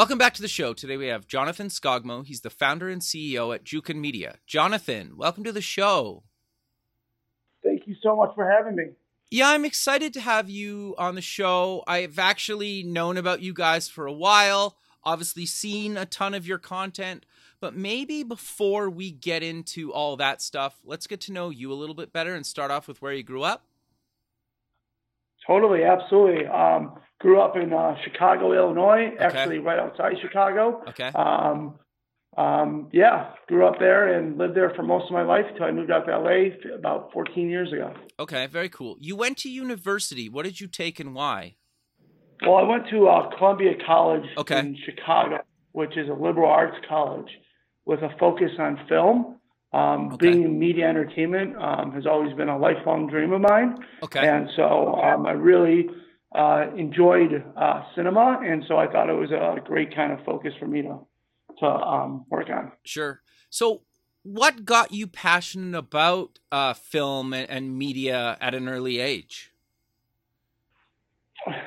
Welcome back to the show. Today we have Jonathan Skogmo. He's the founder and CEO at Jukin Media. Jonathan, welcome to the show. Thank you so much for having me. Yeah, I'm excited to have you on the show. I've actually known about you guys for a while, obviously seen a ton of your content, but maybe before we get into all that stuff, let's get to know you a little bit better and start off with where you grew up. Totally, absolutely. Um, grew up in uh, Chicago, Illinois, okay. actually right outside Chicago. Okay. Um, um, yeah, grew up there and lived there for most of my life until I moved out to LA about 14 years ago. Okay, very cool. You went to university. What did you take and why? Well, I went to uh, Columbia College okay. in Chicago, which is a liberal arts college with a focus on film. Um, okay. Being in media entertainment um, has always been a lifelong dream of mine. Okay. And so um, I really uh, enjoyed uh, cinema, and so I thought it was a great kind of focus for me to to um, work on. Sure. So, what got you passionate about uh, film and, and media at an early age?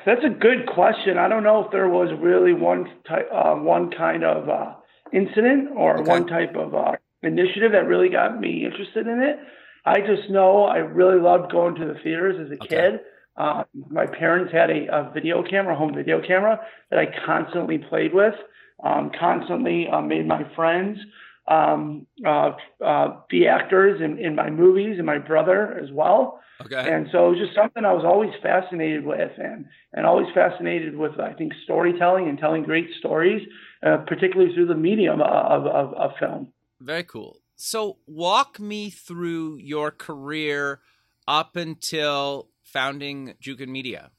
That's a good question. I don't know if there was really one type, uh, one kind of uh, incident or okay. one type of uh, initiative that really got me interested in it. I just know I really loved going to the theaters as a okay. kid. Uh, my parents had a, a, video camera, home video camera that I constantly played with, um, constantly uh, made my friends um, uh, uh be actors in, in my movies and my brother as well. Okay. And so it was just something I was always fascinated with and, and always fascinated with, I think, storytelling and telling great stories, uh, particularly through the medium of, of, of film. Very cool. So, walk me through your career up until founding Jukin Media.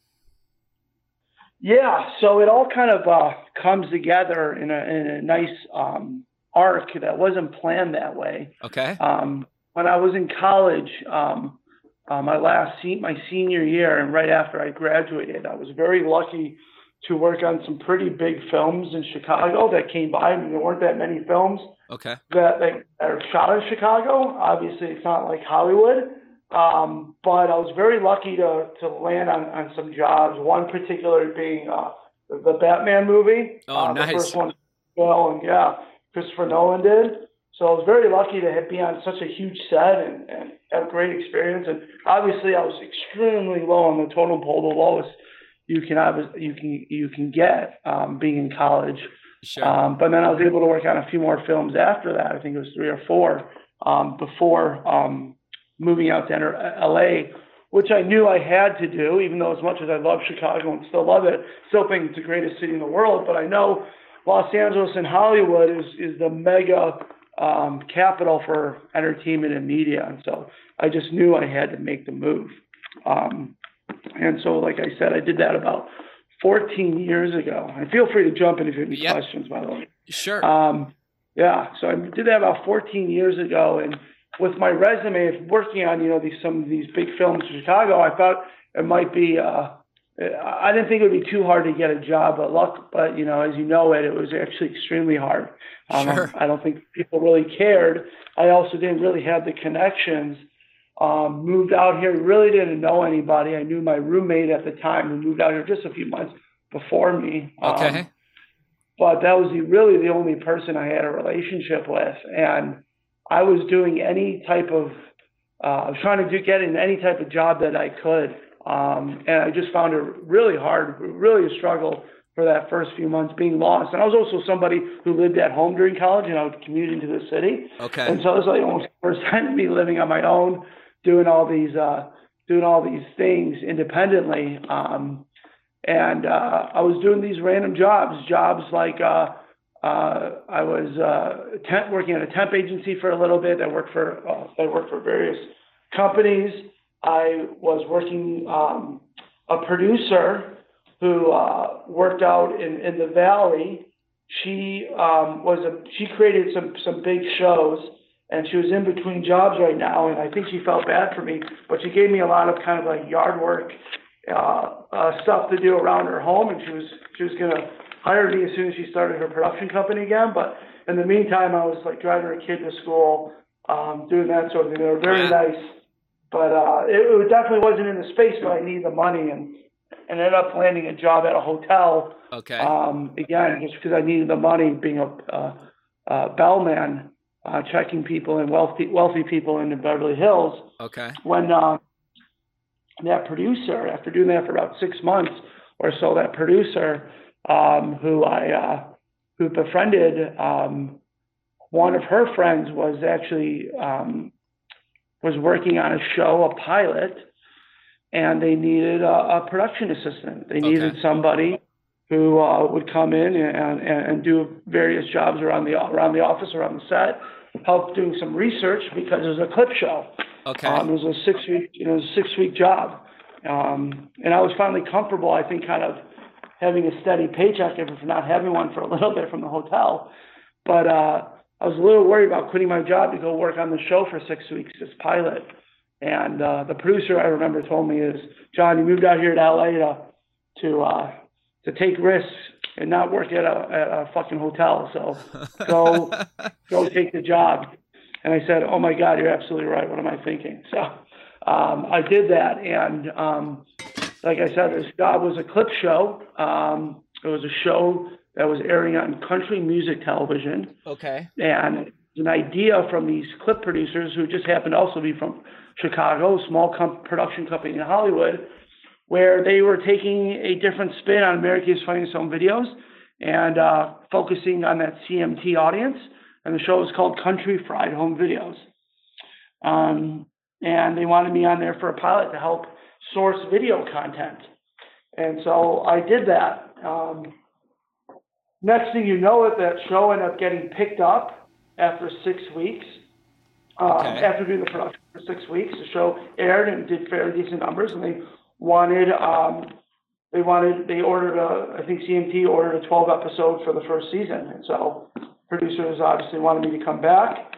Yeah, so it all kind of uh, comes together in a, in a nice um, arc that wasn't planned that way. Okay. Um, when I was in college, um, uh, my last se- my senior year, and right after I graduated, I was very lucky to work on some pretty big films in Chicago that came by. I mean, there weren't that many films okay. that, that are shot in Chicago. Obviously, it's not like Hollywood, um, but I was very lucky to, to land on, on some jobs. One particular being uh, the, the Batman movie. Oh, uh, nice. The first one, well, and yeah, Christopher Nolan did. So I was very lucky to be on such a huge set and, and have a great experience. And obviously, I was extremely low on the totem pole, the lowest you can have, you can you can get um, being in college. Sure. Um, but then I was able to work on a few more films after that. I think it was three or four um, before um, moving out to enter LA, which I knew I had to do, even though as much as I love Chicago and still love it, still think it's the greatest city in the world. But I know Los Angeles and Hollywood is is the mega um, capital for entertainment and media, and so I just knew I had to make the move. Um, and so, like I said, I did that about 14 years ago. And feel free to jump in if you have any yep. questions, by the way. Sure. Um, yeah, so I did that about 14 years ago, and with my resume of working on you know these some of these big films in Chicago, I thought it might be. Uh, I didn't think it would be too hard to get a job, but luck. But you know, as you know, it it was actually extremely hard. Um, sure. I don't think people really cared. I also didn't really have the connections um, moved out here, really didn't know anybody. I knew my roommate at the time who moved out here just a few months before me. Okay. Um, but that was the, really the only person I had a relationship with. And I was doing any type of, uh, I was trying to do, get in any type of job that I could. Um, and I just found it really hard, really a struggle for that first few months being lost. And I was also somebody who lived at home during college and I would commute into the city. Okay. And so it was like almost the first time me living on my own doing all these uh, doing all these things independently. Um, and uh, I was doing these random jobs, jobs like uh, uh, I was uh, temp, working at a temp agency for a little bit. I worked for uh, I worked for various companies. I was working um, a producer who uh, worked out in, in the valley. She um, was a she created some some big shows, and she was in between jobs right now. And I think she felt bad for me, but she gave me a lot of kind of like yard work uh, uh, stuff to do around her home, and she was she was gonna hire me as soon as she started her production company again. But in the meantime, I was like driving her kid to school, um, doing that sort of thing. They were very Yeah. nice, but uh, it, it definitely wasn't in the space. But I needed the money, and, and ended up landing a job at a hotel. Okay. Um, again, just because I needed the money, being a uh, uh, bellman, uh, checking people and wealthy wealthy people in Beverly Hills okay. when uh, that producer, after doing that for about six months or so, that producer um, who I uh, who befriended, um, one of her friends was actually um, was working on a show, a pilot, and they needed a, a production assistant. They needed Okay. somebody who uh, would come in and, and, and do various jobs around the around the office, around the set, help doing some research because it was a clip show. Okay. Um, it was a six week, you know, it was a six week job, um, and I was finally comfortable. I think kind of having a steady paycheck after not having one for a little bit from the hotel, but uh, I was a little worried about quitting my job to go work on the show for six weeks, this pilot. And uh, the producer I remember told me is, John, you moved out here to LA to to uh, to take risks and not work at a, at a fucking hotel. So go go take the job. And I said, Oh my God, you're absolutely right. What am I thinking? So um, I did that. And um, like I said, this job was a clip show. Um, it was a show that was airing on country music television. okay. And an idea from these clip producers who just happened to also be from Chicago, a small com- production company in Hollywood, where they were taking a different spin on America's Funniest Home Videos and uh, focusing on that CMT audience. And the show was called Country Fried Home Videos. Um, and they wanted me on there for a pilot to help source video content. And so I did that. Um, next thing you know, it that show ended up getting picked up after six weeks. Um, Okay. After doing the production for six weeks, the show aired and did fairly decent numbers, and they wanted um, they wanted they ordered a I think CMT ordered a 12 episode for the first season, and so producers obviously wanted me to come back.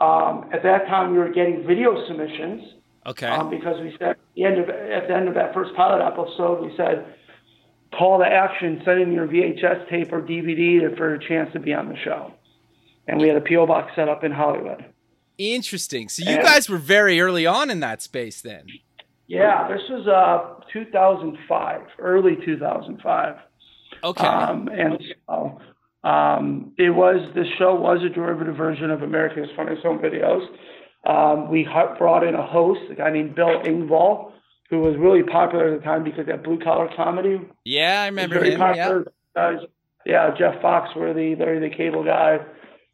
Um, at that time, we were getting video submissions Okay. um, because we said at the end of at the end of that first pilot episode, we said call to action, send in your VHS tape or DVD for a chance to be on the show, and we had a PO box set up in Hollywood. Interesting. So you And- guys were very early on in that space then. Yeah, this was uh 2005, early 2005. Okay. Um, and so, um, it was the show was a derivative version of America's Funniest Home Videos. Um, we brought in a host, a guy named Bill Engvall, who was really popular at the time because that blue collar comedy yeah, I remember very him. Yeah. popular. Guys, yeah, Jeff Foxworthy, Larry the Cable Guy.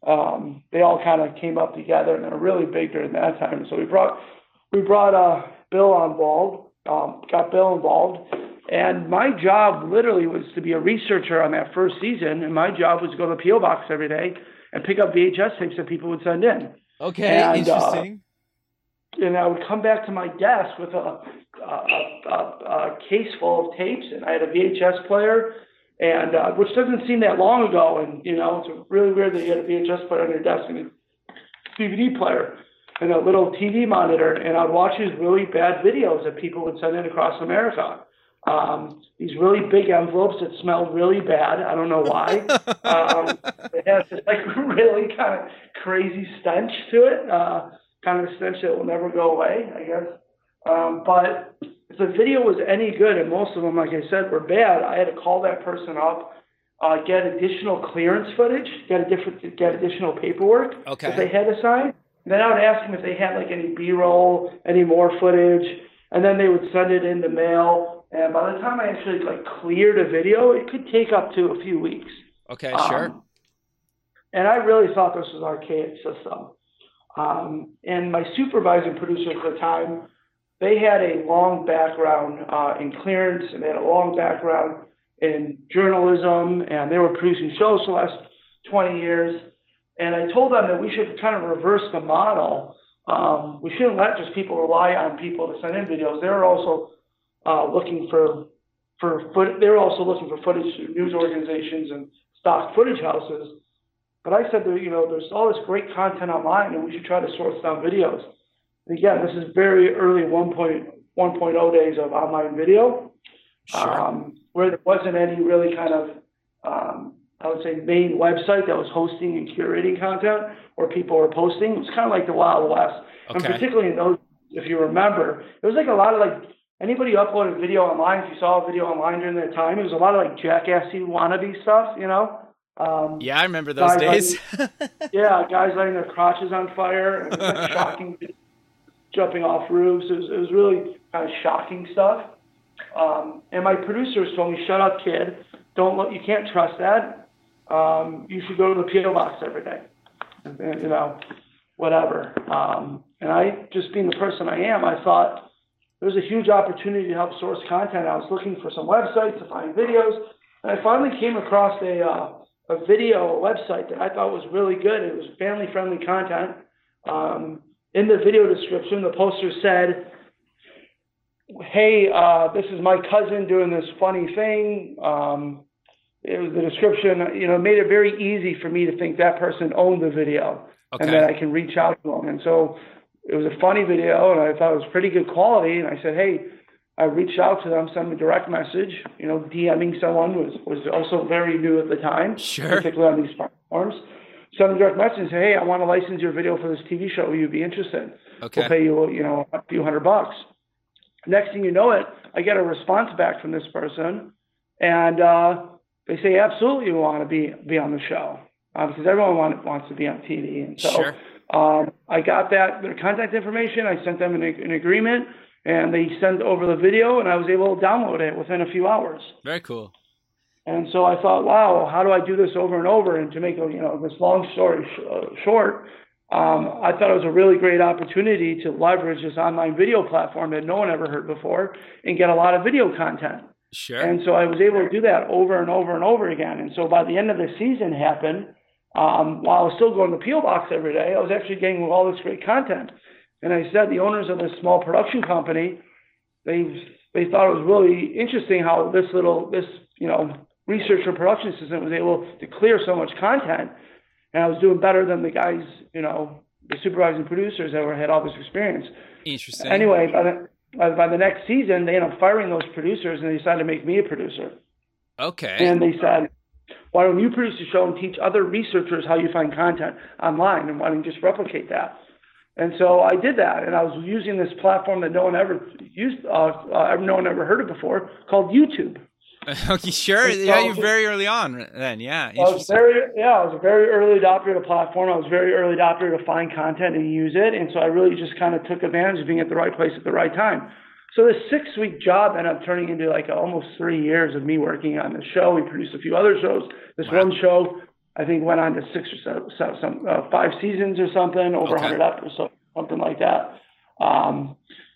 Um, they all kind of came up together and they were really big during that time. So we brought we brought uh, Bill on board, um, got Bill involved, and my job literally was to be a researcher on that first season, and my job was to go to the PO box every day and pick up VHS tapes that people would send in. Okay. And, uh, Interesting. And I would come back to my desk with a, a, a, a, a case full of tapes, and I had a VHS player, and uh, which doesn't seem that long ago. And you know, it's really weird that you had a VHS player on your desk and a DVD player and a little TV monitor, and I'd watch these really bad videos that people would send in across America. Um, these really big envelopes that smelled really bad. I don't know why. um, it has this like really kind of crazy stench to it. Uh, kind of a stench that will never go away, I guess. Um, but if the video was any good, and most of them, like I said, were bad, I had to call that person up, uh, get additional clearance footage, get a different, get additional paperwork Okay. that they had to sign. And then I would ask them if they had like any B-roll, any more footage, and then they would send it in the mail. And by the time I actually like cleared a video, it could take up to a few weeks. Okay, Um, sure. And I really thought this was an archaic system. Um, and my supervising producer at the time, they had a long background uh, in clearance and they had a long background in journalism and they were producing shows for the last 20 years. And I told them that we should kind of reverse the model um, we shouldn't let just people rely on people to send in videos. They're also uh, looking for for foot. They're also looking for footage through news organizations and stock footage houses. But I said that you know there's all this great content online, and we should try to source down videos. And again, this is very early 1.1.0 days of online video, Sure. um, where there wasn't any really kind of um, I would say main website that was hosting and curating content or people were posting. It was kind of like the Wild West. And particularly in those, if you remember, it was like a lot of like anybody uploaded video online. If you saw a video online during that time, it was a lot of like jackassy wannabe stuff, you know. Um, Yeah, I remember those days. yeah, guys lighting their crotches on fire, and like, shocking, jumping off roofs. It was, it was really kind of shocking stuff. Um, and my producers told me, "Shut up, kid. Don't look. You can't trust that. Um, you should go to the PO box every day. And, and, you know, whatever." Um, and I, just being the person I am, I thought there was a huge opportunity to help source content. I was looking for some websites to find videos, and I finally came across a uh, a video website that I thought was really good. It was family friendly content. Um, in the video description, the poster said, "Hey, uh, this is my cousin doing this funny thing." Um, it was the description, you know, made it very easy for me to think that person owned the video and that. I can reach out to them. And so it was a funny video, and I thought it was pretty good quality. And I said, "Hey." I reached out to them, sent them a direct message. You know, DMing someone was, was also very new at the time, Sure. particularly on these platforms. Send them a direct message and say, hey, I want to license your video for this TV show. Will you be interested? Okay. We'll pay you, you know, a few hundred bucks. Next thing you know it, I get a response back from this person, and uh, they say, absolutely, we want to be be on the show uh, because everyone want, wants to be on TV. And so Sure. Um, I got that their contact information. I sent them an, an agreement, and they sent over the video, and I was able to download it within a few hours. Very cool. And so I thought, wow, how do I do this over and over? And to make a, you know this long story sh- uh, short, um, I thought it was a really great opportunity to leverage this online video platform that no one ever heard before and get a lot of video content. Sure. And so I was able to do that over and over and over again. And so by the end of the season happened, um, while I was still going to PO Box every day, I was actually getting all this great content. And I said the owners of this small production company, they they thought it was really interesting how this little this you know research and production system was able to clear so much content, and I was doing better than the guys you know the supervising producers that were had all this experience. Interesting. Anyway, by the by, by the next season, they ended up firing those producers, and they decided to make me a producer. Okay. And they said, why don't you produce a show and teach other researchers how you find content online, and why don't you just replicate that? And so I did that, and I was using this platform that no one ever used, uh, uh, no one ever heard of before, called YouTube. okay. Sure. It's Yeah, you're very early on then. Yeah. I was very, yeah, I was a very early adopter of the platform. I was a very early adopter to find content and use it, and so I really just kind of took advantage of being at the right place at the right time. So this six-week job ended up turning into like almost three years of me working on the show. We produced a few other shows. This Wow. one show, I think, went on to six or seven, seven some uh, five seasons or something, over Okay. 100 episodes, something like that. Um,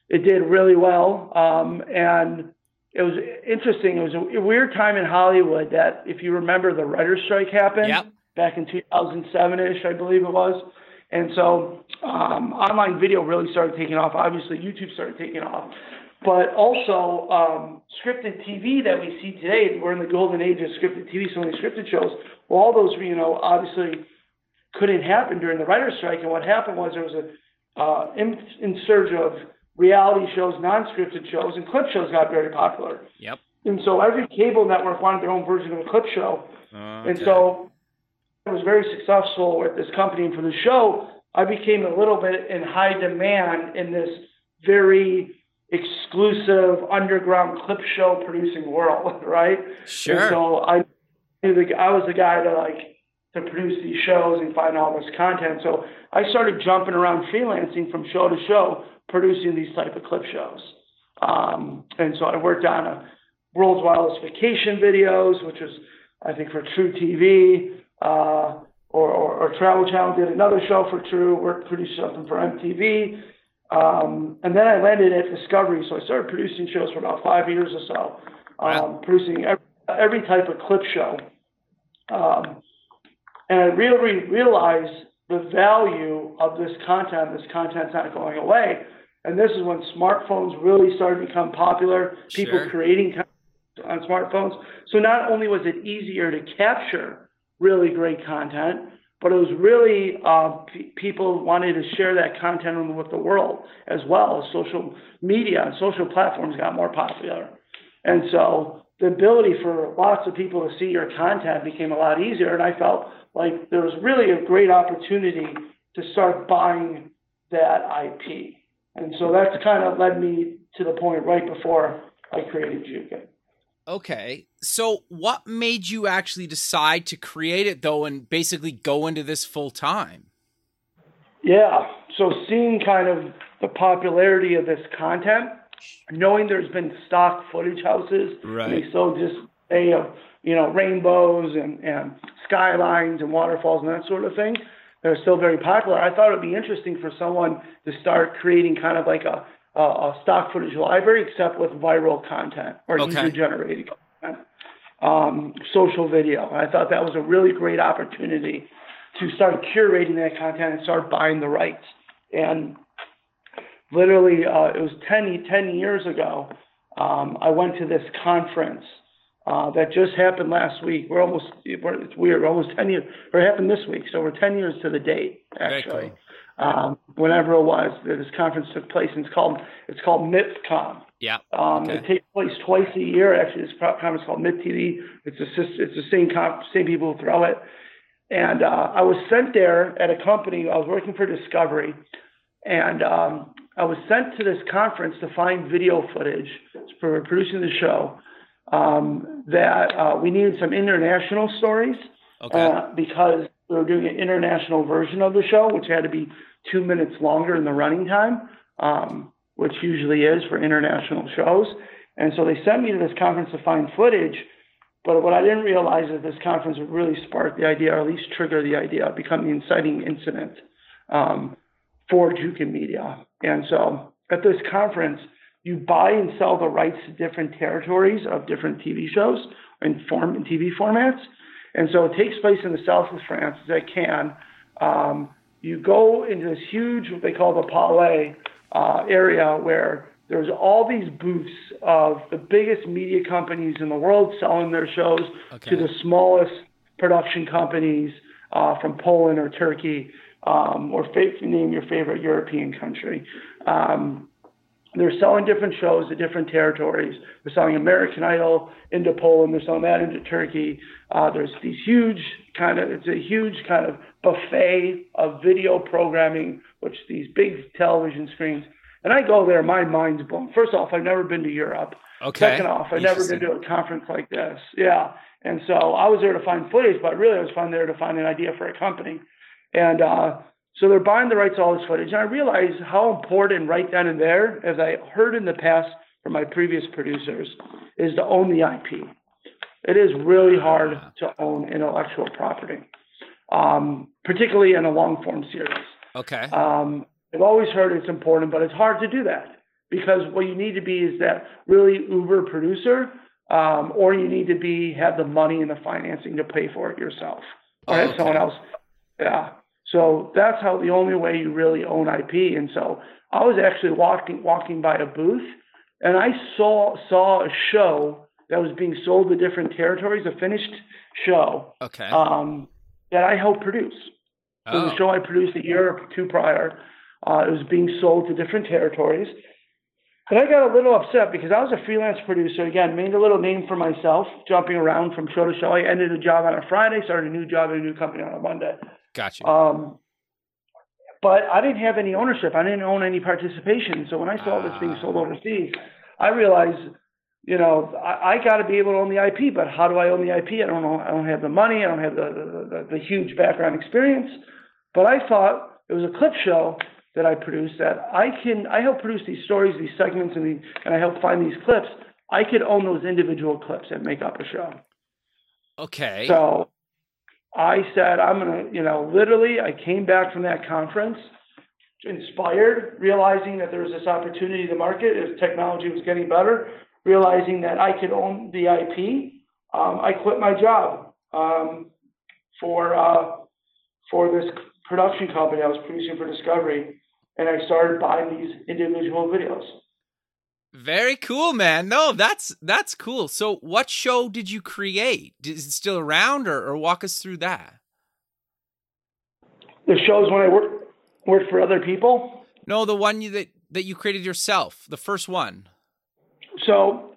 it did really well, um, and it was interesting. It was a weird time in Hollywood that, if you remember, the writer's strike happened Yep. back in 2007-ish, I believe it was. And so um, online video really started taking off. Obviously, YouTube started taking off. But also, um, scripted TV that we see today, we're in the golden age of scripted TV, so many scripted shows. Well, all those, you know, obviously couldn't happen during the writer's strike. And what happened was there was a uh, in, in surge of reality shows, non-scripted shows, and clip shows got very popular. Yep. And so every cable network wanted their own version of a clip show. And so I was very successful with this company. And for the show, I became a little bit in high demand in this very exclusive underground clip show producing world, right? Sure. And so I I was the guy to like to produce these shows and find all this content. So I started jumping around freelancing from show to show, producing these type of clip shows. Um, and so I worked on a World's Wildest Vacation videos, which was I think for truTV, uh, or, or, or Travel Channel did another show for True, worked produced something for MTV. Um, and then I landed at Discovery, so I started producing shows for about five years or so, um, Wow. producing every, every type of clip show. Um, and I really realized the value of this content. This content's not going away. And this is when smartphones really started to become popular. People Sure. creating content on smartphones. So not only was it easier to capture really great content, but it was really uh, p- people wanted to share that content with the world as well. Social media and social platforms got more popular, and so the ability for lots of people to see your content became a lot easier. And I felt like there was really a great opportunity to start buying that IP, and so that's kind of led me to the point right before I created Jukin. Okay. So what made you actually decide to create it though and basically go into this full time? Yeah. So seeing kind of the popularity of this content, knowing there's been stock footage houses, Right. they still just they have you know rainbows and and skylines and waterfalls and that sort of thing. They're still very popular. I thought it would be interesting for someone to start creating kind of like a a stock footage library, except with viral content or Okay. user generated content, um, social video. I thought that was a really great opportunity to start curating that content and start buying the rights. And literally, uh, it was 10, 10 years ago, um, I went to this conference uh, that just happened last week. We're almost, we're, it's weird, we're almost 10 years, or it happened this week, so we're 10 years to the date, actually. Um, whenever it was, that this conference took place, and it's called, it's called MIPCOM. Yeah. Um, Okay. It takes place twice a year. Actually, this conference called MIPTV. It's sys- it's the same comp- same people who throw it. And uh, I was sent there at a company. I was working for Discovery, and um, I was sent to this conference to find video footage for producing the show. Um, that uh, we needed some international stories Okay. uh, because we were doing an international version of the show, which had to be two minutes longer in the running time, um, which usually is for international shows. And so they sent me to this conference to find footage. But what I didn't realize is this conference would really spark the idea, or at least trigger the idea, become the inciting incident um, for Jukin Media. And so at this conference, you buy and sell the rights to different territories of different TV shows and form TV formats. And so it takes place in the south of France, as I can. Um, you go into this huge, what they call the Palais uh, area, where there's all these booths of the biggest media companies in the world selling their shows Okay. to the smallest production companies uh, from Poland or Turkey, um, or fa- name your favorite European country. Um, they're selling different shows to different territories. They're selling American Idol into Poland. They're selling that into Turkey. Uh, there's these huge kind of, it's a huge kind of buffet of video programming, which these big television screens. And I go there, my mind's blown. First off, I've never been to Europe. Okay. Second off, I've never been to a conference like this. Yeah. And so I was there to find footage, but really I was fun there to find an idea for a company. And uh, so they're buying the rights to all this footage. And I realized how important right then and there, as I heard in the past from my previous producers, is to own the IP. It is really hard to own intellectual property, um, particularly in a long form series. Okay. Um, I've always heard it's important, but it's hard to do that because what you need to be is that really uber producer, um, or you need to be have the money and the financing to pay for it yourself, or have Okay. someone else. Yeah. So that's how the only way you really own IP. And so I was actually walking walking by a booth, and I saw saw a show that was being sold to different territories, a finished show Okay. um, that I helped produce. It was Oh. a show I produced a year or two prior. Uh, it was being sold to different territories. And I got a little upset because I was a freelance producer. Again, made a little name for myself, jumping around from show to show. I ended a job on a Friday, started a new job at a new company on a Monday. Gotcha. Um, but I didn't have any ownership. I didn't own any participation. So when I saw this being sold Ah. overseas, I realized, you know, I, I got to be able to own the IP. But how do I own the IP? I don't know. I don't have the money. I don't have the the, the, the huge background experience. But I thought it was a clip show that I produced that I can. I help produce these stories, these segments, and the, and I help find these clips. I could own those individual clips and make up a show. okay. So I said, I'm going to, you know, literally, I came back from that conference inspired, realizing that there was this opportunity to market as technology was getting better, realizing that I could own the IP. Um, I quit my job um, for uh, for this production company I was producing for Discovery, and I started buying these individual videos. Very cool, man. No, that's that's cool. So, what show did you create? Is it still around, or, or walk us through that? The shows when I worked worked for other people. No, the one you, that that you created yourself, the first one. So,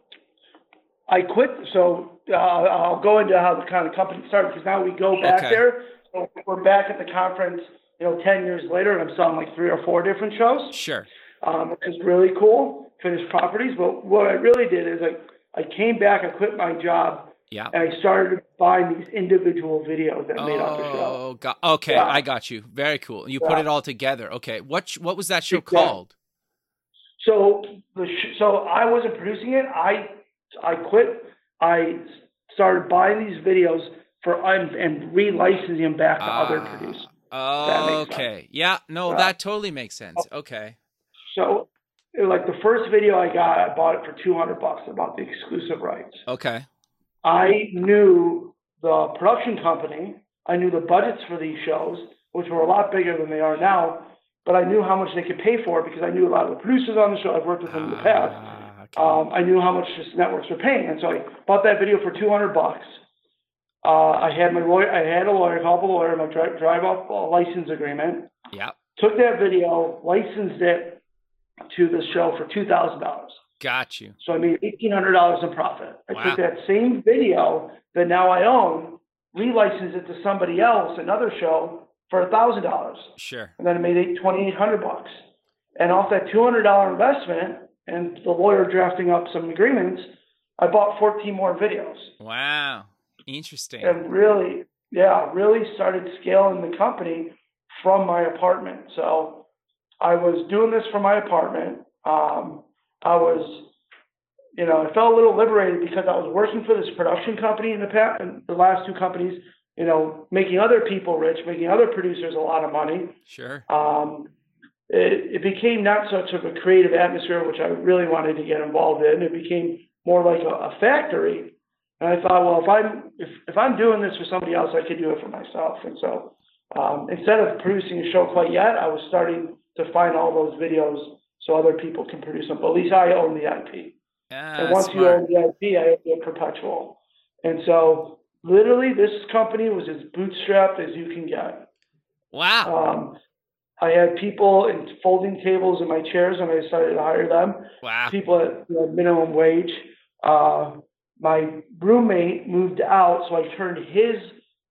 I quit. So uh, I'll go into how the kind of company started because now we go back Okay. there. So we're back at the conference, you know, ten years later, and I'm selling like three or four different shows. Sure. um, which is really cool, finished properties. But what I really did is I, I came back, I quit my job, Yeah. and I started buying these individual videos that made up the show. Oh, got, okay. Yeah. I got you. Very cool. You put it all together. Okay. What what was that show Exactly. called? So the sh- so I wasn't producing it. I I quit. I started buying these videos for and, and relicensing them back to other Ah, producers. Okay. Yeah. No, Yeah. that totally makes sense. Okay. So like the first video I got, I bought it for two hundred bucks. About the exclusive rights. Okay. I knew the production company. I knew the budgets for these shows, which were a lot bigger than they are now. But I knew how much they could pay for it because I knew a lot of the producers on the show. I've worked with them in the past. Ah, okay. Um, I knew how much the networks were paying, and so I bought that video for two hundred bucks. Uh, I had my lawyer. I had a lawyer, called the lawyer, my drive, drive up license agreement. yeah. Took that video, licensed it to the show for two thousand dollars. Got you. So I made eighteen hundred dollars in profit. I Wow. took that same video that now I own, relicensed it to somebody else, another show, for thousand dollars, Sure. and then I made twenty eight hundred bucks. And off that two hundred dollar investment and the lawyer drafting up some agreements, I bought fourteen more videos Wow. Interesting. and really, yeah, really started scaling the company from my apartment. So I was doing this from my apartment. Um, I was, you know, I felt a little liberated because I was working for this production company in the past, in the last two companies, you know, making other people rich, making other producers a lot of money. Sure. Um, it, it became not such of a creative atmosphere, which I really wanted to get involved in. It became more like a, a factory. And I thought, well, if I'm if, if I'm doing this for somebody else, I could do it for myself. And so um, instead of producing a show quite yet, I was starting to find all those videos so other people can produce them. But at least I own the IP. Ah, and once you own the IP, I own the perpetual. And so literally, this company was as bootstrapped as you can get. Wow. Um, I had people in folding tables in my chairs when I decided to hire them. Wow. People at you know, minimum wage. Uh, my roommate moved out, so I turned his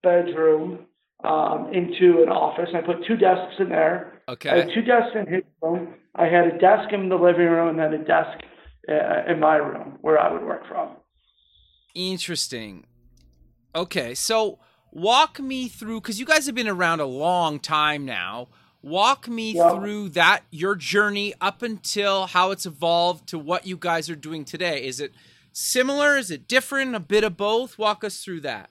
bedroom um, into an office. And I put two desks in there. I had Okay. two desks in his room. I had a desk in the living room and then a desk uh, in my room where I would work from. Interesting. Okay, so walk me through because you guys have been around a long time now. Walk me Yeah. through that your journey up until how it's evolved to what you guys are doing today. Is it similar? Is it different? A bit of both? Walk us through that.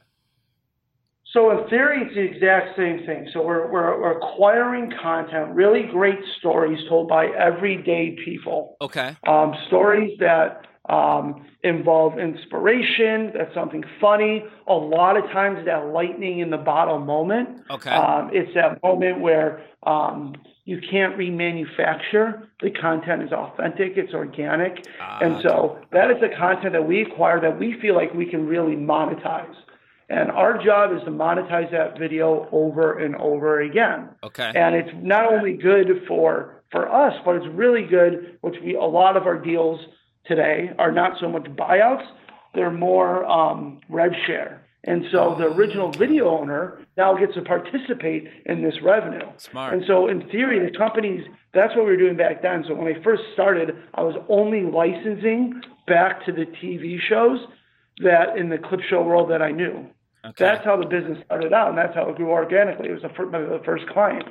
So in theory, it's the exact same thing. So we're, we're, we're acquiring content, really great stories told by everyday people. Okay. Um, stories that um, involve inspiration, that's something funny. A lot of times that lightning in the bottle moment. Okay. Um, it's that moment where um, you can't remanufacture. The content is authentic, it's organic. Ah, and so that is the content that we acquire that we feel like we can really monetize. And our job is to monetize that video over and over again. Okay. And it's not only good for for us, but it's really good, which we a lot of our deals today are not so much buyouts, they're more um, rev share. And so the original video owner now gets to participate in this revenue. Smart. And so in theory, the companies, that's what we were doing back then. So when I first started, I was only licensing back to the TV shows that in the clip show world that I knew. Okay. That's how the business started out, and that's how it grew organically. It was the first, the first client.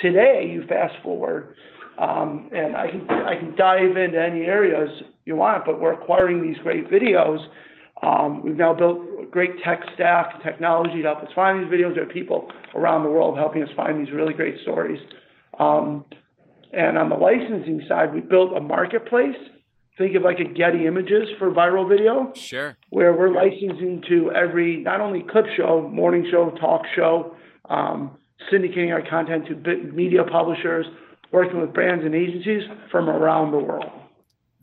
Today, you fast forward, um, and I can I can dive into any areas you want, but we're acquiring these great videos. Um, we've now built a great tech stack, technology to help us find these videos. There are people around the world helping us find these really great stories. Um, and on the licensing side, we built a marketplace. Think of like a Getty Images for viral video Sure. where we're licensing to every not only clip show, morning show, talk show, um, syndicating our content to media publishers, working with brands and agencies from around the world.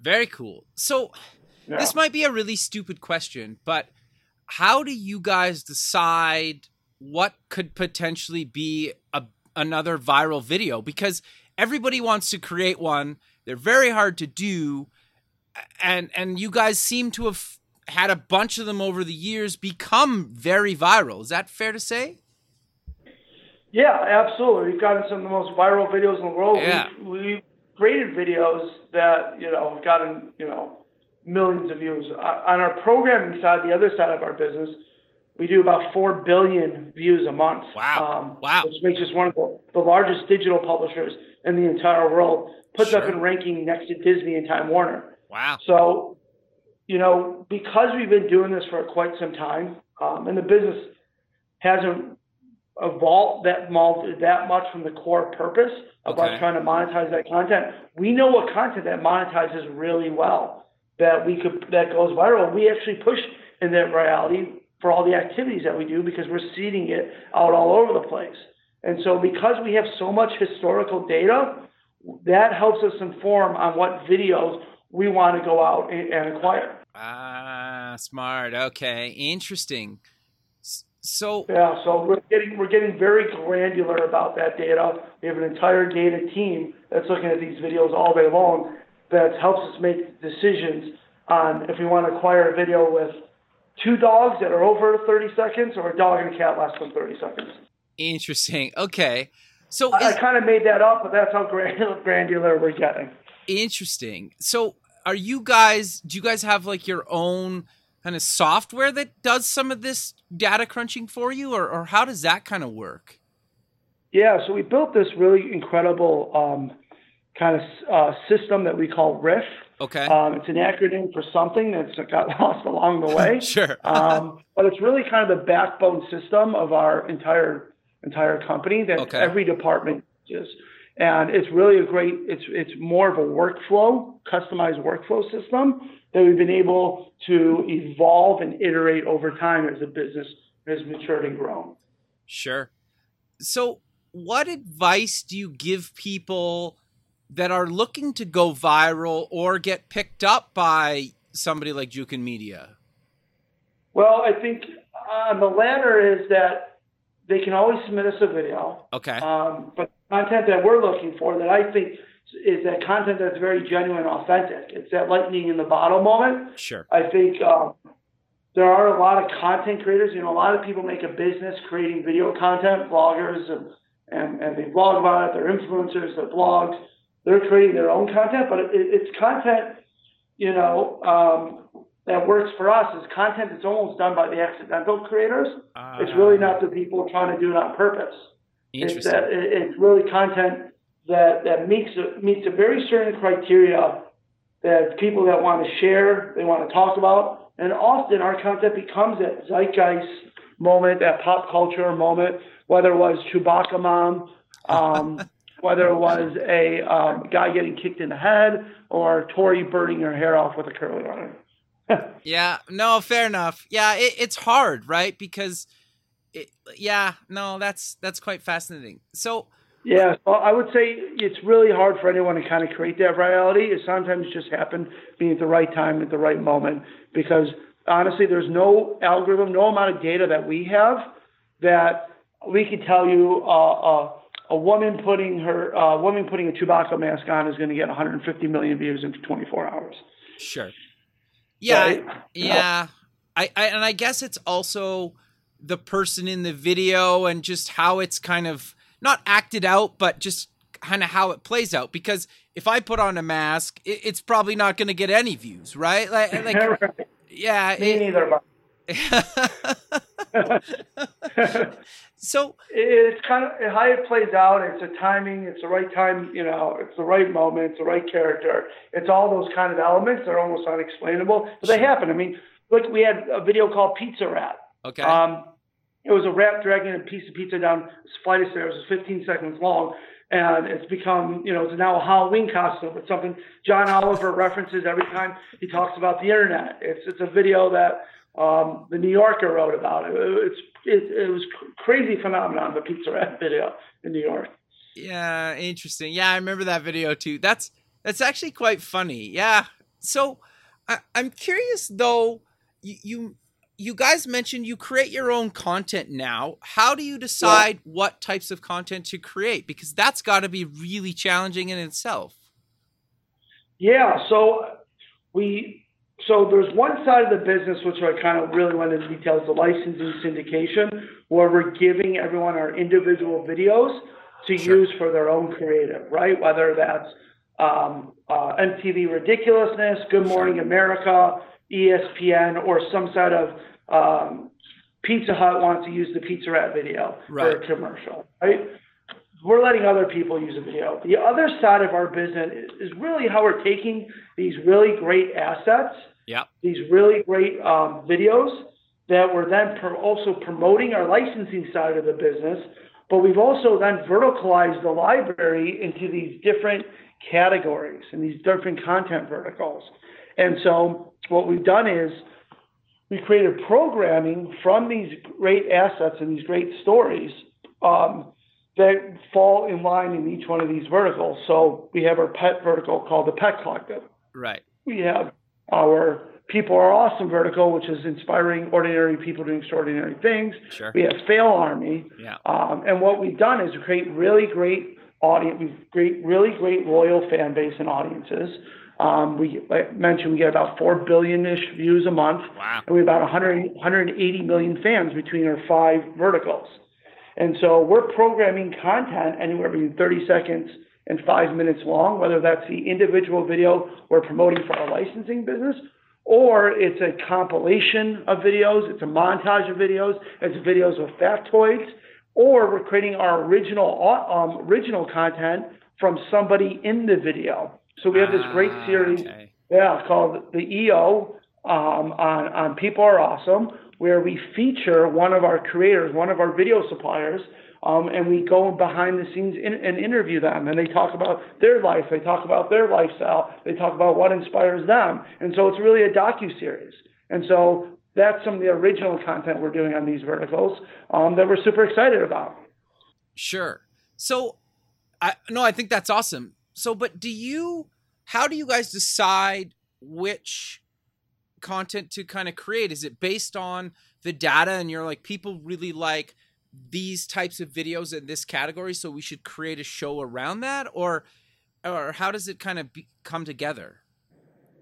Very cool. So, yeah. this might be a really stupid question, but how do you guys decide what could potentially be a, another viral video? Because everybody wants to create one, they're very hard to do, and and you guys seem to have had a bunch of them over the years become very viral. Is that fair to say? Yeah, absolutely. We've gotten some of the most viral videos in the world. Yeah. We, we created videos that, you know, have gotten, you know, millions of views. On our programming side, the other side of our business, we do about 4 billion views a month. Wow. Um, wow. Which makes us one of the, the largest digital publishers in the entire world. Puts sure. up in ranking next to Disney and Time Warner. Wow. So, you know, because we've been doing this for quite some time, um, and the business hasn't evolved that that much from the core purpose about okay. trying to monetize that content. We know what content that monetizes really well that we could that goes viral. We actually push in that reality for all the activities that we do because we're seeding it out all over the place. And so because we have so much historical data, that helps us inform on what videos we want to go out and, and acquire. Ah, smart. Okay, interesting. So yeah, so we're getting we're getting very granular about that data. We have an entire data team that's looking at these videos all day long that helps us make decisions on if we want to acquire a video with two dogs that are over 30 seconds or a dog and a cat less than 30 seconds. Interesting. Okay. So I, I kind of made that up, but that's how granular we're getting. Interesting. So are you guys do you guys have like your own kind of software that does some of this data crunching for you, or, or how does that kind of work? Yeah, so we built this really incredible um, kind of uh, system that we call Riff. Okay. Um, it's an acronym for something that's got lost along the way. sure. um, but it's really kind of the backbone system of our entire entire company that okay. every department uses. And it's really a great. It's it's more of a workflow, customized workflow system that we've been able to evolve and iterate over time as the business has matured and grown. Sure. So, what advice do you give people that are looking to go viral or get picked up by somebody like Jukin Media? Well, I think uh, the latter is that they can always submit us a video. Okay. Um, but content that we're looking for that I think is that content that's very genuine, authentic. It's that lightning in the bottle moment. Sure. I think um, there are a lot of content creators. You know, a lot of people make a business creating video content, bloggers, and and, and they blog about it. They're influencers. They're blogs. They're creating their own content, but it, it's content, you know, um, that works for us. Is content that's almost done by the accidental creators. Uh, it's really not the people trying to do it on purpose. Interesting. It's, that, it's really content that, that meets, a, meets a very certain criteria that people that want to share, they want to talk about. And often our content becomes that zeitgeist moment, that pop culture moment, whether it was Chewbacca Mom, um, whether it was a um, guy getting kicked in the head, or Tori burning her hair off with a curly iron. yeah, no, fair enough. Yeah, it, it's hard, right? Because, it, yeah, no, that's that's quite fascinating. So, yeah, well, I would say it's really hard for anyone to kind of create that reality. It sometimes just happen being at the right time at the right moment because honestly, there's no algorithm, no amount of data that we have that we could tell you uh, uh, a woman putting her uh, woman putting a Chewbacca mask on is going to get 150 million views in 24 hours. Sure. Yeah, right? yeah. I, I and I guess it's also the person in the video and just how it's kind of not acted out, but just kind of how it plays out. Because if I put on a mask, it, it's probably not going to get any views, right? Like, like right. yeah. Me it, neither. so it's kind of how it plays out. It's a timing. It's the right time. You know, it's the right moment. It's the right character. It's all those kind of elements. They're almost unexplainable, but they happen. I mean, look, we had a video called Pizza Rat. Okay. Um, it was a rat dragging a piece of pizza down a flight of stairs. It was 15 seconds long, and it's become, you know, it's now a Halloween costume. It's something John Oliver references every time he talks about the internet. It's it's a video that Um, the New Yorker wrote about it. It's it, it was crazy phenomenon the Pizza Rat video in New York. Yeah, interesting. Yeah, I remember that video too. That's that's actually quite funny. Yeah. So I, I'm curious though. You, you you guys mentioned you create your own content now. How do you decide yeah. what types of content to create? Because that's got to be really challenging in itself. Yeah. So we so there's one side of the business which I kind of really went into details, the licensing syndication, where we're giving everyone our individual videos to sure. use for their own creative, right? Whether that's um, uh, MTV Ridiculousness, Good Morning sure. America, ESPN, or some sort of um, Pizza Hut wants to use the Pizza Rat video right. for a commercial, right? We're letting other people use a video. The other side of our business is really how we're taking these really great assets, yep. these really great um, videos that we're then pro- also promoting our licensing side of the business but we've also then verticalized the library into these different categories and these different content verticals. And so what we've done is we created programming from these great assets and these great stories um, that fall in line in each one of these verticals. So we have our pet vertical called the Pet Collective. Right. We have our People Are Awesome vertical, which is inspiring ordinary people doing extraordinary things. Sure. We have Fail Army. Yeah. Um, and what we've done is create really great audience, we've great, really great loyal fan base and audiences. Um, we like mentioned we get about four billion-ish views a month, wow. and we have about 100, 180 million fans between our five verticals. And so we're programming content anywhere between 30 seconds and five minutes long, whether that's the individual video we're promoting for our licensing business or it's a compilation of videos, it's a montage of videos, it's videos of factoids, or we're creating our original um, original content from somebody in the video. So we have this great ah, series, okay. yeah, called the EO um, on on People Are Awesome, where we feature one of our creators, one of our video suppliers, um, and we go behind the scenes in, and interview them, and they talk about their life, they talk about their lifestyle, they talk about what inspires them, and so it's really a docu series. And so that's some of the original content we're doing on these verticals um, that we're super excited about. Sure. So, I no, I think that's awesome. So, but do you? How do you guys decide which content to kind of create? Is it based on the data, and you're like people really like these types of videos in this category so we should create a show around that or or how does it kind of be, come together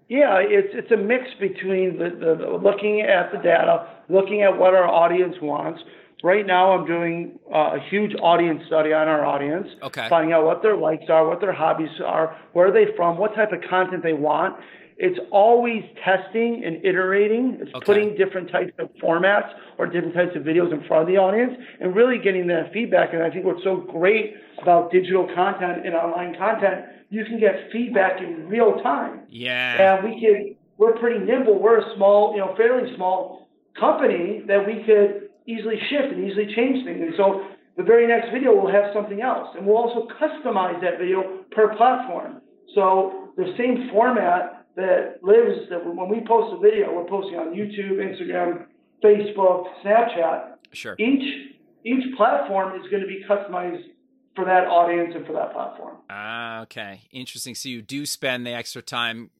yeah it's it's a mix between the, the, the, looking at the data looking at what our audience wants right now i'm doing uh, a huge audience study on our audience okay finding out what their likes are what their hobbies are where are they from what type of content they want it's always testing and iterating. It's okay. putting different types of formats or different types of videos in front of the audience and really getting that feedback. And I think what's so great about digital content and online content, you can get feedback in real time. Yeah. And we can, we're pretty nimble. We're a small, you know, fairly small company that we could easily shift and easily change things. And so the very next video will have something else. And we'll also customize that video per platform. So the same format that lives that when we post a video, we're posting on YouTube, Instagram, Facebook, Snapchat. Sure. Each each platform is going to be customized for that audience and for that platform. Ah, okay, interesting. So you do spend the extra time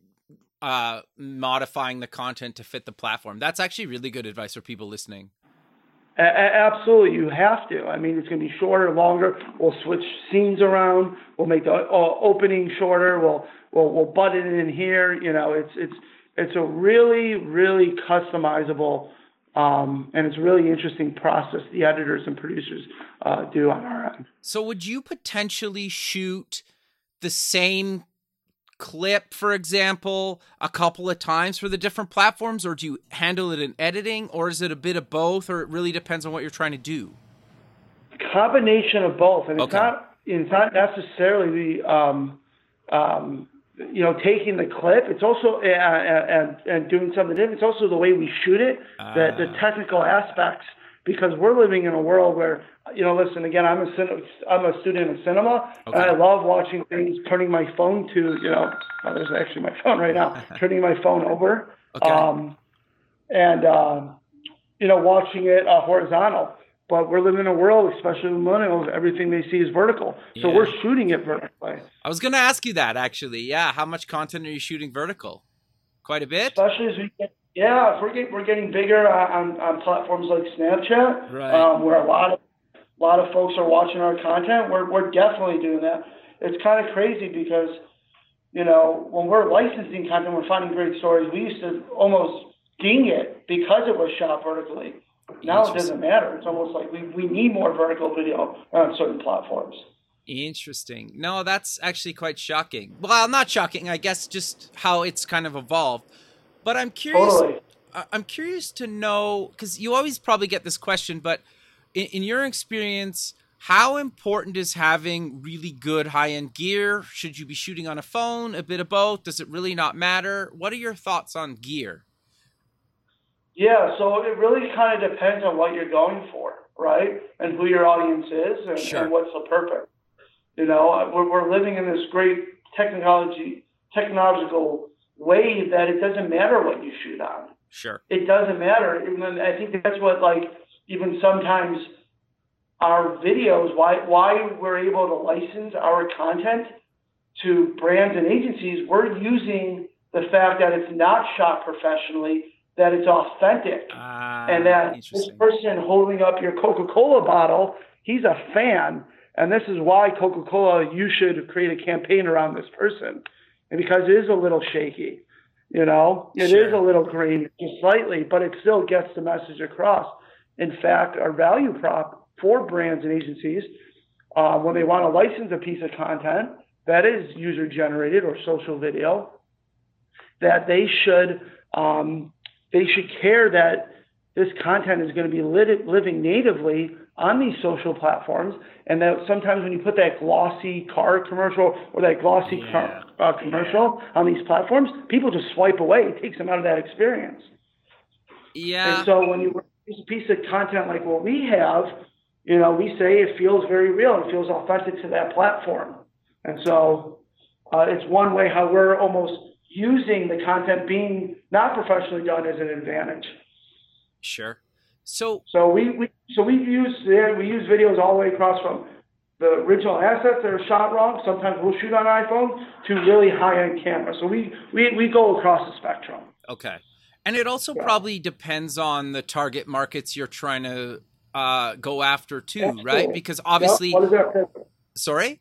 uh, modifying the content to fit the platform. That's actually really good advice for people listening. A- absolutely, you have to. I mean, it's going to be shorter, longer. We'll switch scenes around. We'll make the uh, opening shorter. We'll we'll we'll butt it in here. You know, it's it's it's a really really customizable um, and it's a really interesting process the editors and producers uh, do on our end. So, would you potentially shoot the same clip, for example, a couple of times for the different platforms, or do you handle it in editing, or is it a bit of both, or it really depends on what you're trying to do? Combination of both, and okay. it's not it's not necessarily the um, um, you know taking the clip. It's also and and doing something different. It's also the way we shoot it, uh, the the ah. technical aspects because we're living in a world where you know listen again i'm a i'm a student of cinema okay. and i love watching things turning my phone to you know oh, there's actually my phone right now turning my phone over okay. um and um, you know watching it uh, horizontal. But we're living in a world, especially with millennials, everything they see is vertical. So Yeah. we're shooting it vertically, I was going to ask you that actually. Yeah, how much content are you shooting vertical? Quite a bit. especially as we get. Yeah, if we're getting we're getting bigger on, on platforms like Snapchat, Right. um, where a lot of a lot of folks are watching our content. We're we're definitely doing that. It's kind of crazy because you know when we're licensing content, we're finding great stories. We used to almost ding it because it was shot vertically. Now it doesn't matter. It's almost like we, we need more vertical video on certain platforms. Interesting. No, that's actually quite shocking. Well, not shocking, I guess, just how it's kind of evolved. But I'm curious. Totally. I'm curious to know because you always probably get this question, but in, in your experience, how important is having really good high end gear? Should you be shooting on a phone? A bit of both? Does it really not matter? What are your thoughts on gear? Yeah, so it really kind of depends on what you're going for, right? And who your audience is and, Sure. and what's the purpose. You know, we're, we're living in this great technology, technological wave that it doesn't matter what you shoot on. Sure. It doesn't matter. And I think that's what, like, even sometimes our videos, why, why we're able to license our content to brands and agencies, we're using the fact that it's not shot professionally, that it's authentic Ah, and that this person holding up your Coca-Cola bottle, he's a fan, and this is why Coca-Cola, you should create a campaign around this person, and because it is a little shaky, you know, it is Sure. a little green, just slightly, but it still gets the message across. In fact, our value prop for brands and agencies, uh, when they want to license a piece of content that is user generated or social video, that they should um, they should care that this content is going to be lit- living natively on these social platforms, and that sometimes when you put that glossy car commercial or that glossy car, uh, commercial on these platforms, people just swipe away. It takes them out of that experience. Yeah. And so when you use a piece of content like what we have, you know, we say it feels very real. It feels authentic to that platform. And so uh, it's one way how we're almost using the content being not professionally done as an advantage. Sure. So So we, we so we use yeah, we use videos all the way across from the original assets that are shot wrong. Sometimes we'll shoot on iPhone to really high end cameras. So we, we, we go across the spectrum. Okay. And it also Yeah. probably depends on the target markets you're trying to uh, go after too, right? Because obviously, Yep. what is that purpose? sorry.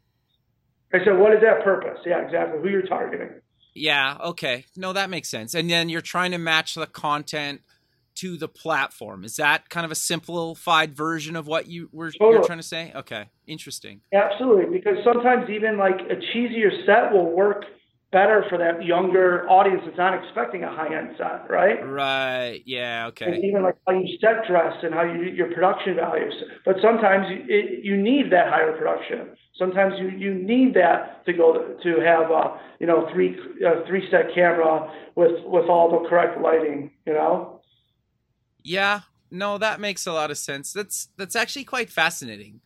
I said, what is that purpose? Yeah, exactly. Who you're targeting. Yeah. Okay. No, that makes sense. And then you're trying to match the content to the platform. Is that kind of a simplified version of what you were you're Totally. trying to say? Okay. Interesting. Absolutely, because sometimes even like a cheesier set will work better for that younger audience that's not expecting a high end set, right? Right. Yeah. Okay. And even like how you set dress and how you your production values. But sometimes you, it, you need that higher production. Sometimes you, you need that to go to have a you know three uh, three set camera with with all the correct lighting. You know. Yeah. No, that makes a lot of sense. That's that's actually quite fascinating.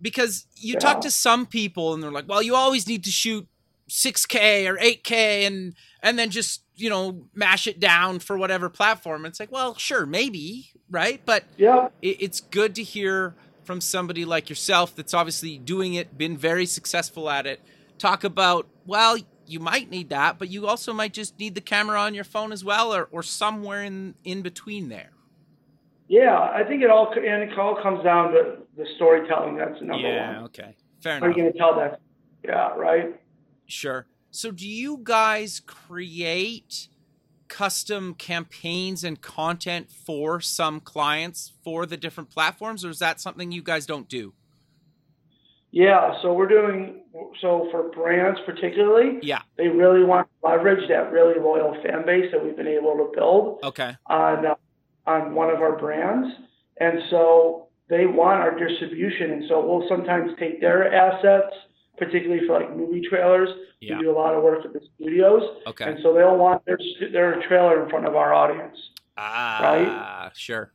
Because you Yeah. talk to some people and they're like, "Well, you always need to shoot 6K or 8K and and then just, you know, mash it down for whatever platform." It's like, "Well, sure, maybe, right? But Yeah. it, it's good to hear from somebody like yourself that's obviously doing it, been very successful at it. Talk about, well, you might need that, but you also might just need the camera on your phone as well, or, or somewhere in in between there. Yeah, I think it all and it all comes down to the storytelling. That's number one. Yeah. okay, fair How are you enough. going to tell that? Yeah, right. Sure. So, do you guys create custom campaigns and content for some clients for the different platforms, or is that something you guys don't do? Yeah, so we're doing so for brands particularly. Yeah. They really want to leverage that really loyal fan base that we've been able to build Okay. on uh, on one of our brands, and so they want our distribution, and so we'll sometimes take their assets, particularly for like movie trailers. Yeah. We do a lot of work with the studios, Okay. and so they'll want their their trailer in front of our audience. Ah, right? sure.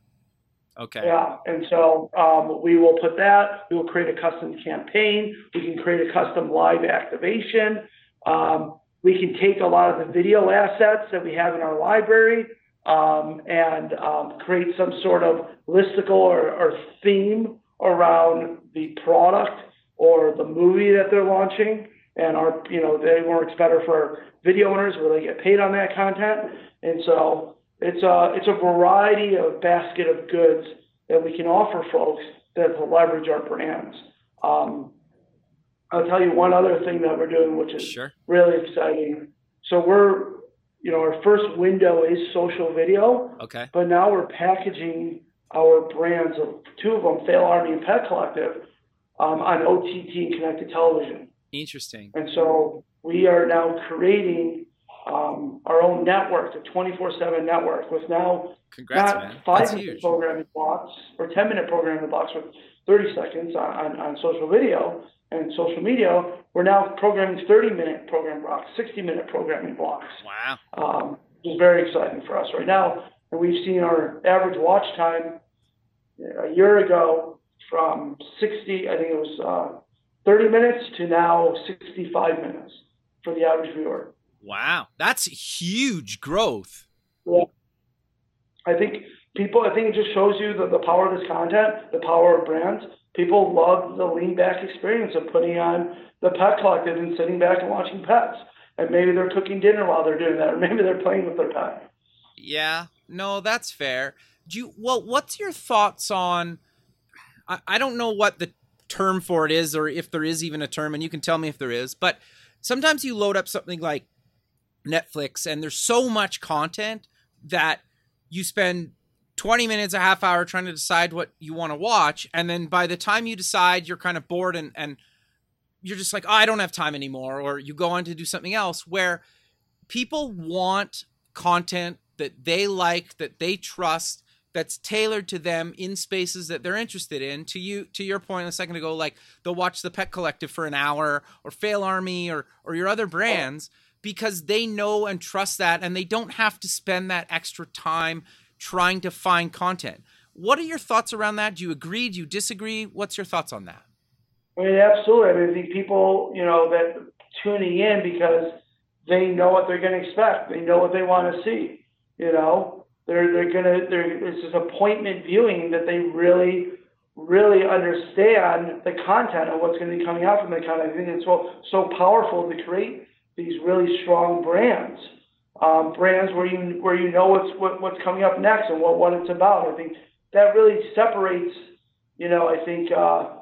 Okay. Yeah, and so um, we will put that. We will create a custom campaign. We can create a custom live activation. Um, we can take a lot of the video assets that we have in our library um, and um, create some sort of listicle or, or theme around the product or the movie that they're launching. And our, you know, they works better for video owners where they get paid on that content. And so it's a, it's a variety of basket of goods that we can offer folks that will leverage our brands. Um, I'll tell you one other thing that we're doing, which is Sure. really exciting. So we're, you know, our first window is social video, Okay. but now we're packaging our brands, of two of them, Fail Army and Pet Collective, um, on OTT and connected television. Interesting. And so we are now creating um, our own network, a 24/7 network, with now Congrats, not man. five That's minute huge. programming blocks or 10 minute programming blocks with 30 seconds on, on, on social video and social media. We're now programming 30 minute program blocks, 60 minute programming blocks, Wow. um, which is very exciting for us right now. And we've seen our average watch time uh, a year ago from 60, I think it was uh, 30 minutes to now 65 minutes for the average viewer. Wow. That's huge growth. Yeah. I think people, I think it just shows you the, the power of this content, the power of brands. People love the lean back experience of putting on the pet collective and sitting back and watching pets. And maybe they're cooking dinner while they're doing that, or maybe they're playing with their pet. Yeah. No, that's fair. Do you well, what's your thoughts on I, I don't know what the term for it is or if there is even a term and you can tell me if there is, but sometimes you load up something like Netflix and there's so much content that you spend 20 minutes a half hour trying to decide what you want to watch and then by the time you decide you're kind of bored and and you're just like oh, i don't have time anymore or you go on to do something else where people want content that they like that they trust that's tailored to them in spaces that they're interested in. To you to your point a second ago like they'll watch the pet collective for an hour or fail army or or your other brands because they know and trust that and they don't have to spend that extra time trying to find content what are your thoughts around that do you agree do you disagree what's your thoughts on that I mean, absolutely. I mean, think people, you know, that tuning in because they know what they're going to expect. They know what they want to see. You know, they're they're gonna they're it's this appointment viewing that they really really understand the content of what's going to be coming out from the content. I think it's so so powerful to create these really strong brands, um, brands where you where you know what's what, what's coming up next and what what it's about. I think that really separates. You know, I think. Uh,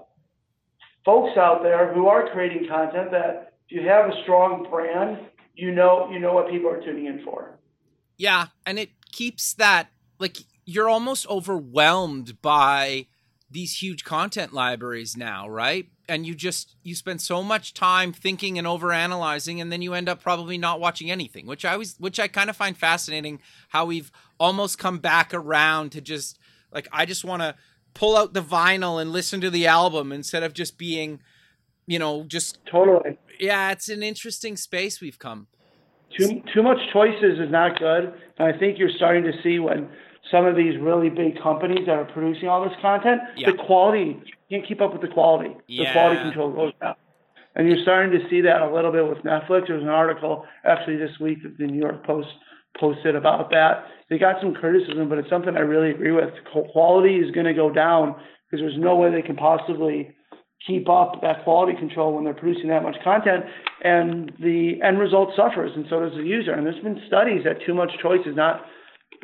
folks out there who are creating content that if you have a strong brand, you know you know what people are tuning in for. Yeah, and it keeps that like you're almost overwhelmed by these huge content libraries now, right? And you just you spend so much time thinking and overanalyzing and then you end up probably not watching anything, which I was which I kind of find fascinating how we've almost come back around to just like I just want to pull out the vinyl and listen to the album instead of just being you know just Totally. yeah, it's an interesting space we've come. Too too much choices is not good, and I think you're starting to see when some of these really big companies that are producing all this content, Yeah. the quality can't keep up with the quality. The quality control goes down. And you're starting to see that a little bit with Netflix. There's an article actually this week that the New York Post posted about that. They got some criticism, but it's something I really agree with. Qu- Quality is going to go down because there's no way they can possibly keep up that quality control when they're producing that much content, and the end result suffers, and so does the user. And there's been studies that too much choice is not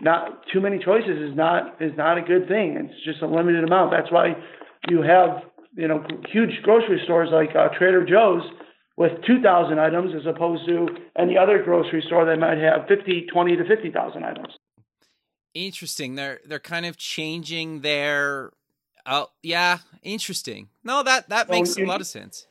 not too many choices is not is not a good thing. It's just a limited amount. That's why you have you know huge grocery stores like uh, Trader Joe's with 2,000 items as opposed to any other grocery store that might have 50, 20 to 50,000 items. interesting they're they're kind of changing their oh yeah interesting no that that Well, makes a lot of sense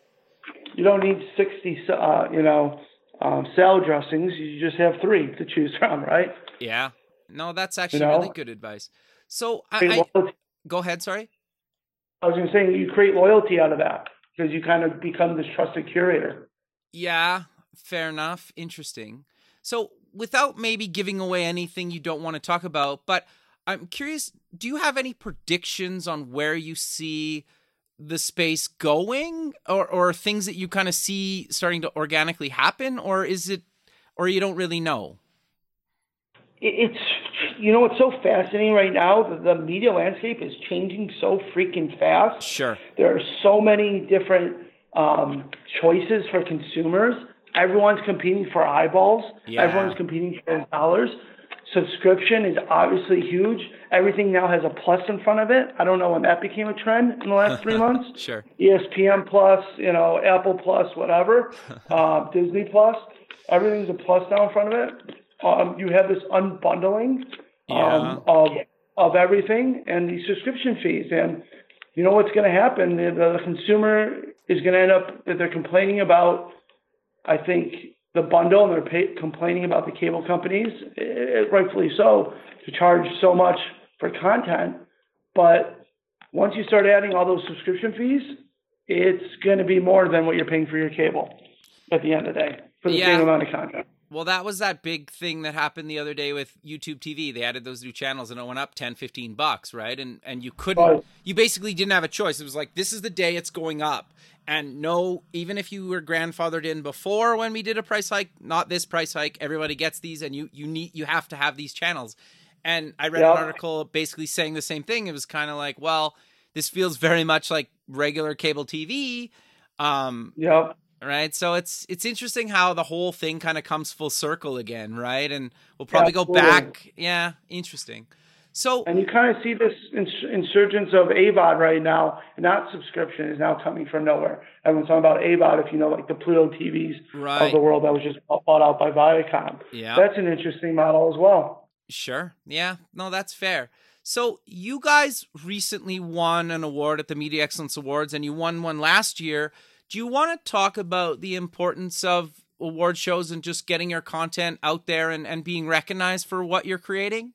You don't need 60, uh, you know, um, salad dressings. You just have three to choose from, right? yeah no that's actually know? really good advice so I, I go ahead sorry I was going to say you create loyalty out of that because you kind of become this trusted curator. yeah fair enough. Interesting. So without maybe giving away anything you don't want to talk about but i'm curious do you have any predictions on where you see the space going or or things that you kind of see starting to organically happen or is it or you don't really know? It's you know what's so fascinating right now? The, the media landscape is changing so freaking fast. Sure. There are so many different um, choices for consumers. Everyone's competing for eyeballs. Yeah. Everyone's competing for dollars. Subscription is obviously huge. Everything now has a plus in front of it. I don't know when that became a trend in the last three months. Sure. ESPN Plus, you know, Apple Plus, whatever, uh, Disney Plus. Everything's a plus now in front of it. Um, you have this unbundling Yeah. um, of of everything and the subscription fees. And you know what's going to happen? The, the consumer is going to end up that they're complaining about. I think the bundle, and they're pay, complaining about the cable companies, eh, rightfully so, to charge so much for content. But once you start adding all those subscription fees, it's going to be more than what you're paying for your cable at the end of the day for the Yeah. same amount of content. Well, that was that big thing that happened the other day with YouTube TV. They added those new channels and it went up 10, 15 bucks, right? And and you couldn't Right. you basically didn't have a choice. It was like this is the day it's going up. And no, even if you were grandfathered in before when we did a price hike, not this price hike, everybody gets these and you you need you have to have these channels. And I read Yeah. an article basically saying the same thing. It was kind of like, well, this feels very much like regular cable TV. Um, Yep. Right? So it's it's interesting how the whole thing kind of comes full circle again right? And we'll probably go Absolutely. back yeah interesting. So And you kind of see this ins- insurgence of AVOD right now, not subscription is now coming from nowhere. Everyone's talking about AVOD, if you know, like the Pluto TVs right of the world that was just bought out by Viacom. yeah. That's an interesting model as well. sure. Yeah. No that's fair. So you guys recently won an award at the media excellence awards and you won one last year do you want to talk about the importance of award shows and just getting your content out there and, and being recognized for what you're creating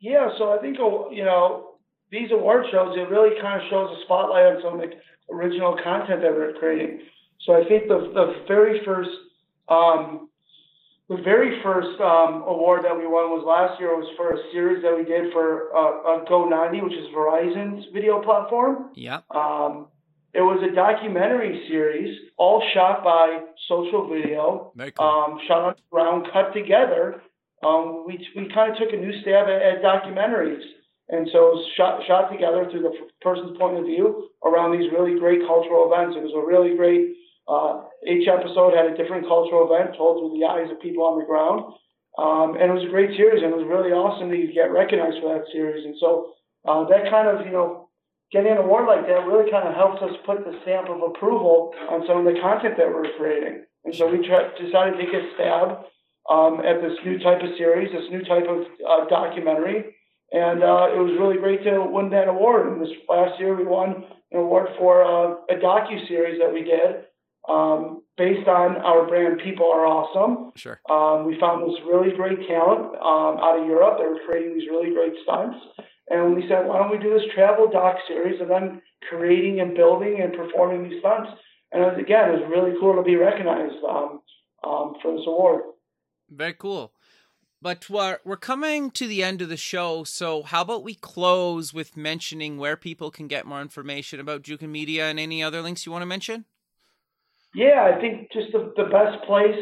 Yeah, so I think, uh, you know, these award shows, it really kind of shows a spotlight on some of the original content that we're creating. So I think the, the very first, um, the very first um, award that we won was last year it was for a series that we did for uh, uh, Go90, which is Verizon's video platform. yeah Um, it was a documentary series, all shot by social video, um, shot on the ground, cut together. Um, we we kind of took a new stab at, at documentaries, and so it was shot shot together through the f- person's point of view around these really great cultural events. It was a really great. Uh, each episode had a different cultural event told through the eyes of people on the ground, um, and it was a great series. And it was really awesome to get recognized for that series. And so uh, that kind of you know getting an award like that really kind of helps us put the stamp of approval on some of the content that we're creating. And so we decided to take a stab um, at this new type of series, this new type of uh, documentary. And uh, it was really great to win that award. And this last year, we won an award for uh, a docu series that we did um, based on our brand. People are awesome. sure Um, we found this really great talent um, out of Europe. They were creating these really great stunts. And we said, why don't we do this travel doc series of them creating and building and performing these stunts? And it was, again, it was really cool to be recognized um, um, for this award. Very cool. But we're, we're coming to the end of the show, so how about we close with mentioning where people can get more information about Jukin Media and any other links you want to mention? Yeah, I think just the, the best place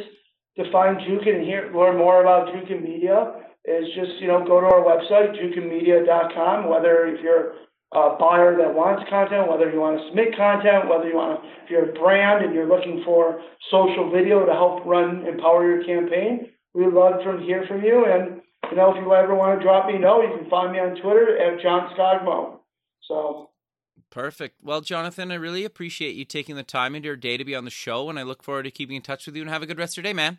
to find Jukin and hear learn more about Jukin Media is just you know go to our website jukinmedia.com. Whether if you're a buyer that wants content, whether you want to submit content, whether you want to if you're a brand and you're looking for social video to help run empower your campaign, we'd love to hear from you. And you know if you ever want to drop me a note, you can find me on Twitter at John Skogmo. So Perfect. Well, Jonathan, I really appreciate you taking the time into your day to be on the show, and I look forward to keeping in touch with you and have a good rest of your day, man.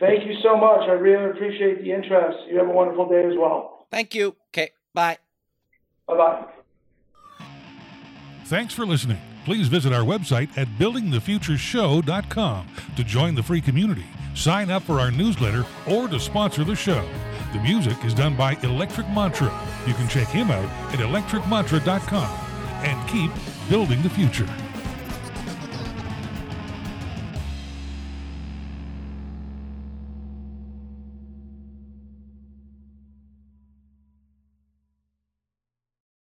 Thank you so much. I really appreciate the interest. You have a wonderful day as well. Thank you. Okay, bye. Bye bye. Thanks for listening. Please visit our website at buildingthefutureshow.com to join the free community, sign up for our newsletter, or to sponsor the show. The music is done by Electric Mantra. You can check him out at electricmantra.com and keep building the future.